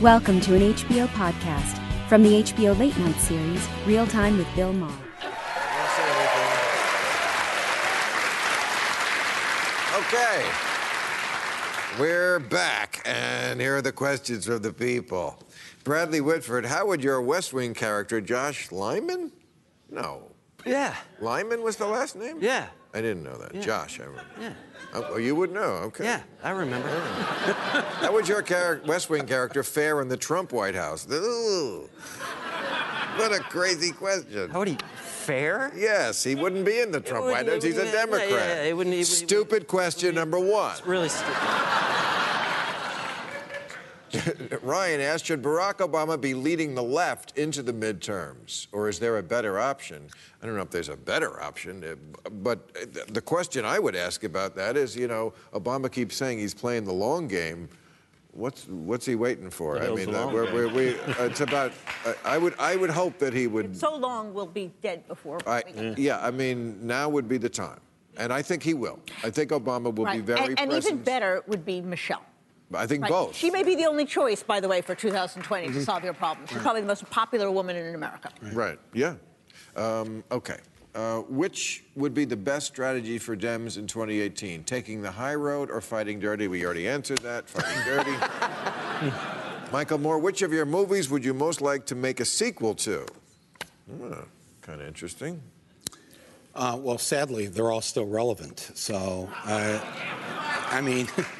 Welcome to an HBO podcast from the HBO Late Night series, Real Time with Bill Maher. Okay. We're back, and here are the questions from the people. Bradley Whitford, how would your West Wing character, Josh Lyman? No. Yeah. Lyman was the last name? Yeah. I didn't know that. Yeah. Josh, I remember. Yeah. Oh, oh, you would know, okay. Yeah, I remember. How would your char- West Wing character fare in the Trump White House? Ooh. What a crazy question. How would he fare? Yes, he wouldn't be in the Trump White House. He's a yeah, yeah, Democrat. yeah, it wouldn't- it Stupid question number one. Really stupid. Ryan asked, should Barack Obama be leading the left into the midterms, or is there a better option? I don't know if there's a better option, uh, but uh, the question I would ask about that is, you know, Obama keeps saying he's playing the long game. What's what's he waiting for? I mean, uh, we're, we're, we, uh, it's about. Uh, I would I would hope that he would. So long we'll be dead before. I, we- yeah, I mean, now would be the time, and I think he will. I think Obama will be very and, and even better would be Michelle. I think Right? both. She may be the only choice, by the way, for 2020 Mm-hmm. to solve your problems. She's probably the most popular woman in America. Right. Yeah. Um, okay. Uh, which would be the best strategy for Dems in 2018? Taking the high road or fighting dirty? We already answered that. Fighting dirty. Michael Moore, which of your movies would you most like to make a sequel to? kind of interesting. Uh, well, sadly, they're all still relevant. So, uh, I mean,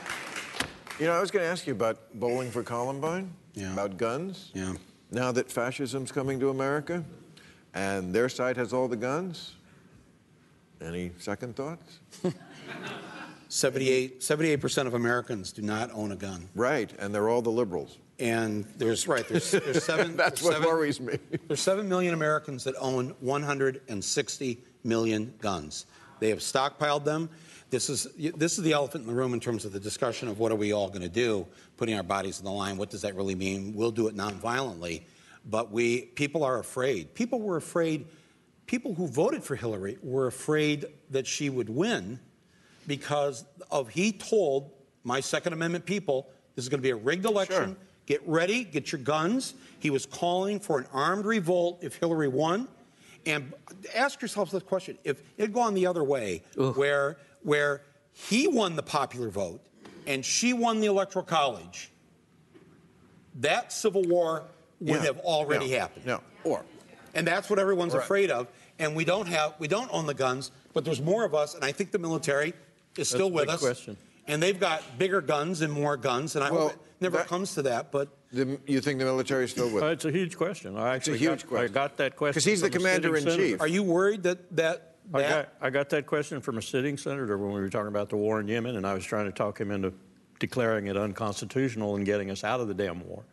You know, I was going to ask you about Bowling for Columbine, Yeah. about guns. yeah. Now that fascism's coming to America and their side has all the guns, any second thoughts? 78, 78% of Americans do not own a gun. Right, and they're all the liberals. And there's, right, there's, there's seven. That's there's what seven- worries me. There's 7 million Americans that own 160 million guns. They have stockpiled them. This is, this is the elephant in the room in terms of the discussion of what are we all going to do, putting our bodies on the line. What does that really mean? We'll do it nonviolently. But we, people are afraid. People were afraid, people who voted for Hillary were afraid that she would win because of he told my Second Amendment people this is going to be a rigged election. Sure. Get ready, get your guns. He was calling for an armed revolt if Hillary won. And ask yourselves this question: If it had gone the other way, where where he won the popular vote and she won the electoral college, that civil war would Yeah. have already No, happened. No, or And that's what everyone's Right. afraid of. And we don't have, we don't own the guns, but there's more of us. And I think the military is still a with big us. question. And they've got bigger guns and more guns. And I Well, hope it never that- comes to that. But the, you think the military is still with? Uh, it's a huge question. I actually huge got, question. I got that question 'Cause he's the from a sitting commander in senator. chief. are you worried that that, I got, I got that question from a sitting senator when we were talking about the war in Yemen, and I was trying to talk him into declaring it unconstitutional and getting us out of the damn war.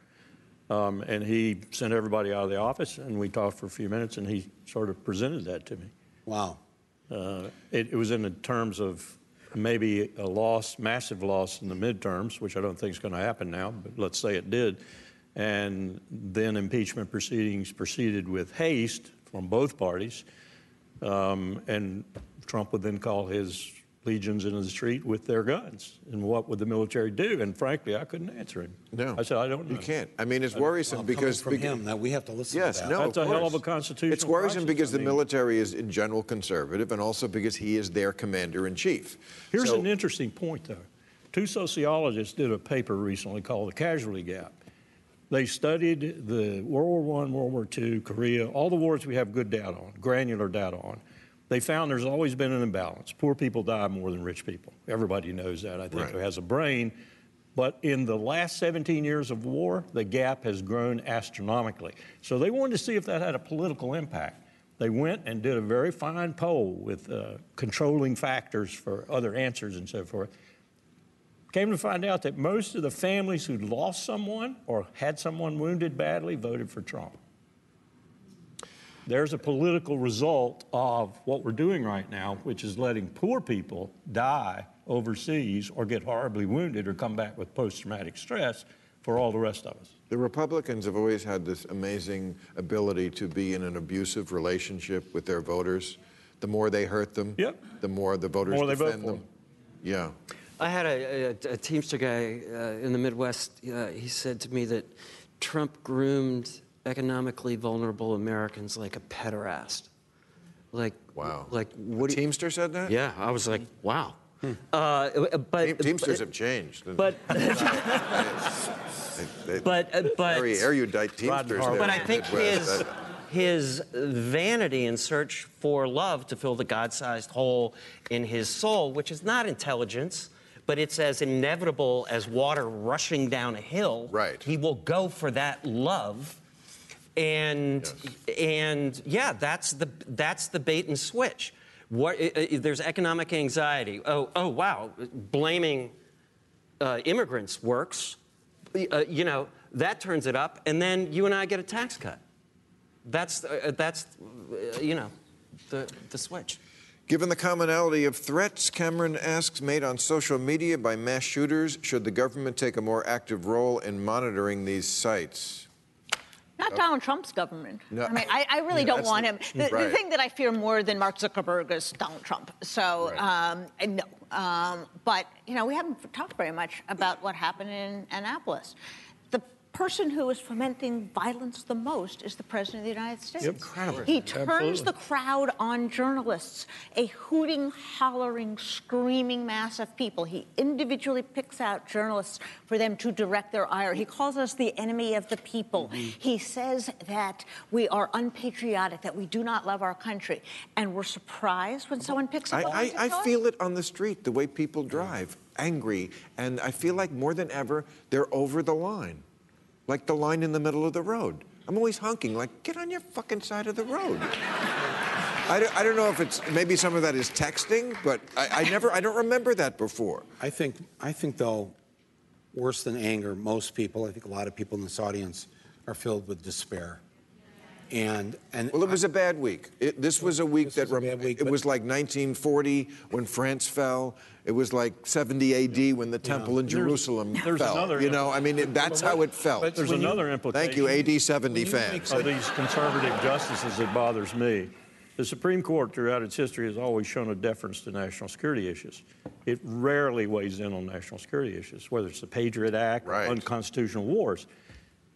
Um, and he sent everybody out of the office, and we talked for a few minutes, and he sort of presented that to me. wow. Uh, it, it was in the terms of maybe a loss, massive loss in the midterms, which I don't think is going to happen now, but let's say it did. And then impeachment proceedings proceeded with haste from both parties. Um, and Trump would then call his legions into the street with their guns. And what would the military do? And frankly, I couldn't answer him. No, I said, I don't know. You can't. I mean, it's worrisome Well, because from beca- him, now we have to listen Yes, to that. no, That's of a hell of course. a constitutional It's worrisome crisis, because I the military is in general conservative, and also because he is their commander in chief. Here's So- an interesting point, though. Two sociologists did a paper recently called The Casualty Gap. They studied the World War I, World War II, Korea, all the wars we have good data on, granular data on. They found there's always been an imbalance. Poor people die more than rich people. Everybody knows that, I think, Right. who has a brain. But in the last 17 years of war, the gap has grown astronomically. So they wanted to see if that had a political impact. They went and did a very fine poll with uh, controlling factors for other answers and so forth. Came to find out that most of the families who lost someone or had someone wounded badly voted for Trump. There's a political result of what we're doing right now, which is letting poor people die overseas or get horribly wounded or come back with post traumatic stress for all the rest of us. The Republicans have always had this amazing ability to be in an abusive relationship with their voters. The more they hurt them, Yep. the more the voters More they vote defend for them. Yeah. I had a, a, a Teamster guy uh, in the Midwest. Uh, he said to me that Trump groomed economically vulnerable Americans like a pederast. Like, Wow. Like, what? A you- Teamster said that? Yeah, I was like, wow. Uh, but Team- Teamsters but, have changed. but They- they- but uh, but very erudite Teamsters. But I think Midwest. his, his vanity and search for love to fill the God sized hole in his soul, which is not intelligence, but it's as inevitable as water rushing down a hill. Right. He will go for that love. And and yeah, that's the that's the bait and switch. What there's economic anxiety. Oh oh wow, blaming uh, immigrants works. Uh, you know that turns it up, and then you and I get a tax cut. That's uh, that's uh, you know the the switch. Given the commonality of threats, Cameron asks, made on social media by mass shooters, should the government take a more active role in monitoring these sites? Not Donald Trump's government. No. I mean, I, I really Yeah, don't want him. The, the thing that I fear more than Mark Zuckerberg is Donald Trump. So, Right. um, no. Um, but, you know, we haven't talked very much about what happened in Annapolis. The person who is fomenting violence the most is the President of the United States. Incredible. He turns Absolutely. the crowd on journalists, a hooting, hollering, screaming mass of people. He individually picks out journalists for them to direct their ire. He calls us the enemy of the people. Mm-hmm. He says that we are unpatriotic, that we do not love our country. And we're surprised when someone picks up I, I, I feel it on the street, the way people drive, angry. And I feel like more than ever, they're over the line. Like the line in the middle of the road. I'm always honking, like, get on your fucking side of the road. I don't, I don't know if it's, maybe some of that is texting, but I, I never, I don't remember that before. I think, I think though, worse than anger, most people, I think a lot of people in this audience are filled with despair. And, and Well, it was a bad week. It, this was a week that was a bad week, it was like 1940 when France fell. It was like 70 A.D. when the temple in Jerusalem there's fell. another- you know, I mean, it, that's how it felt. but There's when you- another implication. Thank you, AD 70 When you make fans. of these conservative justices that bothers me. The Supreme Court, throughout its history, has always shown a deference to national security issues. It rarely weighs in on national security issues, whether it's the Patriot Act Right. or unconstitutional wars.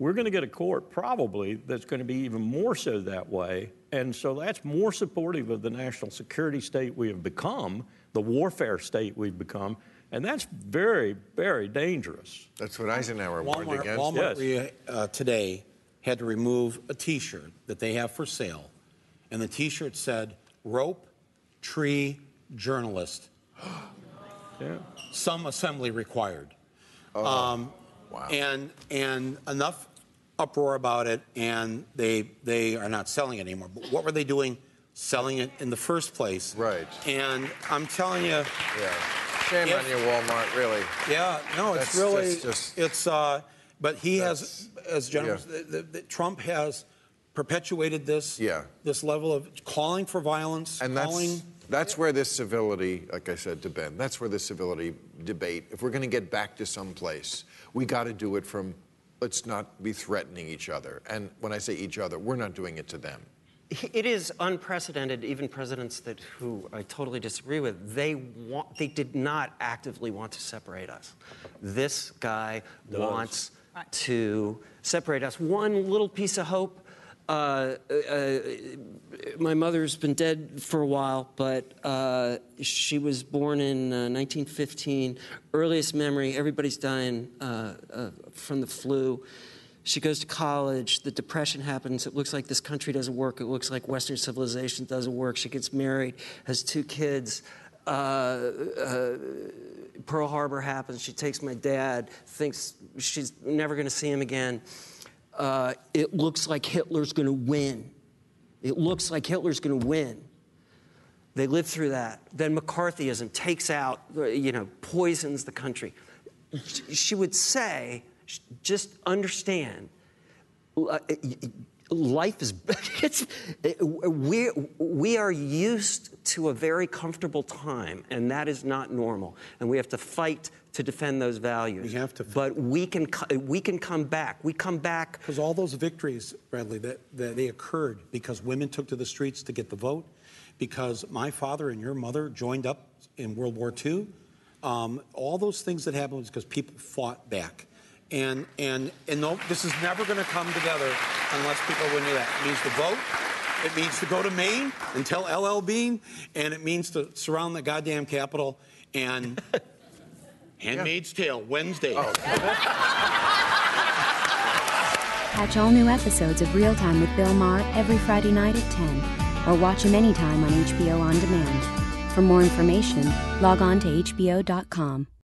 We're going to get a court probably that's going to be even more so that way. And so that's more supportive of the national security state we have become, the warfare state we've become. And that's very, very dangerous. That's what Eisenhower warned Walmart, against. Walmart Yes. uh, today had to remove a T-shirt that they have for sale, and the T-shirt said "Rope, Tree, Journalist." Yeah. Some assembly required. um, wow. And and enough uproar about it, and they they are not selling it anymore. But what were they doing? Selling it in the first place. Right. And I'm telling you. Yeah. Shame If- on you, Walmart, really. Yeah, no, it's That's really, just- just- it's, uh, but he has, as General, Yeah. the, the, the- Trump has perpetuated this. Yeah. This level of calling for violence, And calling. that's, that's where this civility, like I said to Ben, that's where the civility debate, if we're going to get back to some place, we got to do it from, let's not be threatening each other. And when I say each other, we're not doing it to them. It is unprecedented. Even presidents that who I totally disagree with, they want, they did not actively want to separate us. This guy wants to separate us. One little piece of hope. Uh, uh, my mother's been dead for a while, but uh, she was born in uh, 1915. Earliest memory, everybody's dying uh, uh, from the flu. She goes to college. The depression happens. It looks like this country doesn't work. It looks like Western civilization doesn't work. She gets married, has two kids. Uh, uh, Pearl Harbor happens. She takes my dad, thinks she's never going to see him again. Uh, it looks like Hitler's going to win. It looks like Hitler's going to win. They live through that. Then McCarthyism takes out, you know, poisons the country. she would say, just understand, uh, life is it's we we are used to a very comfortable time and that is not normal and we have to fight to defend those values We have to. but we can we can come back we come back Because all those victories, Bradley, that, that they occurred because women took to the streets to get the vote, because my father and your mother joined up in World War II. Um, all those things that happened was because people fought back. And, and, and no, this is never going to come together unless people win that. It means to vote. It means to go to Maine and tell LL Bean, and it means to surround the goddamn Capitol. And Handmaid's Tale, Wednesday. Oh. Catch all new episodes of Real Time with Bill Maher every Friday night at 10, or watch him anytime on HBO On Demand. For more information, log on to HBO.com.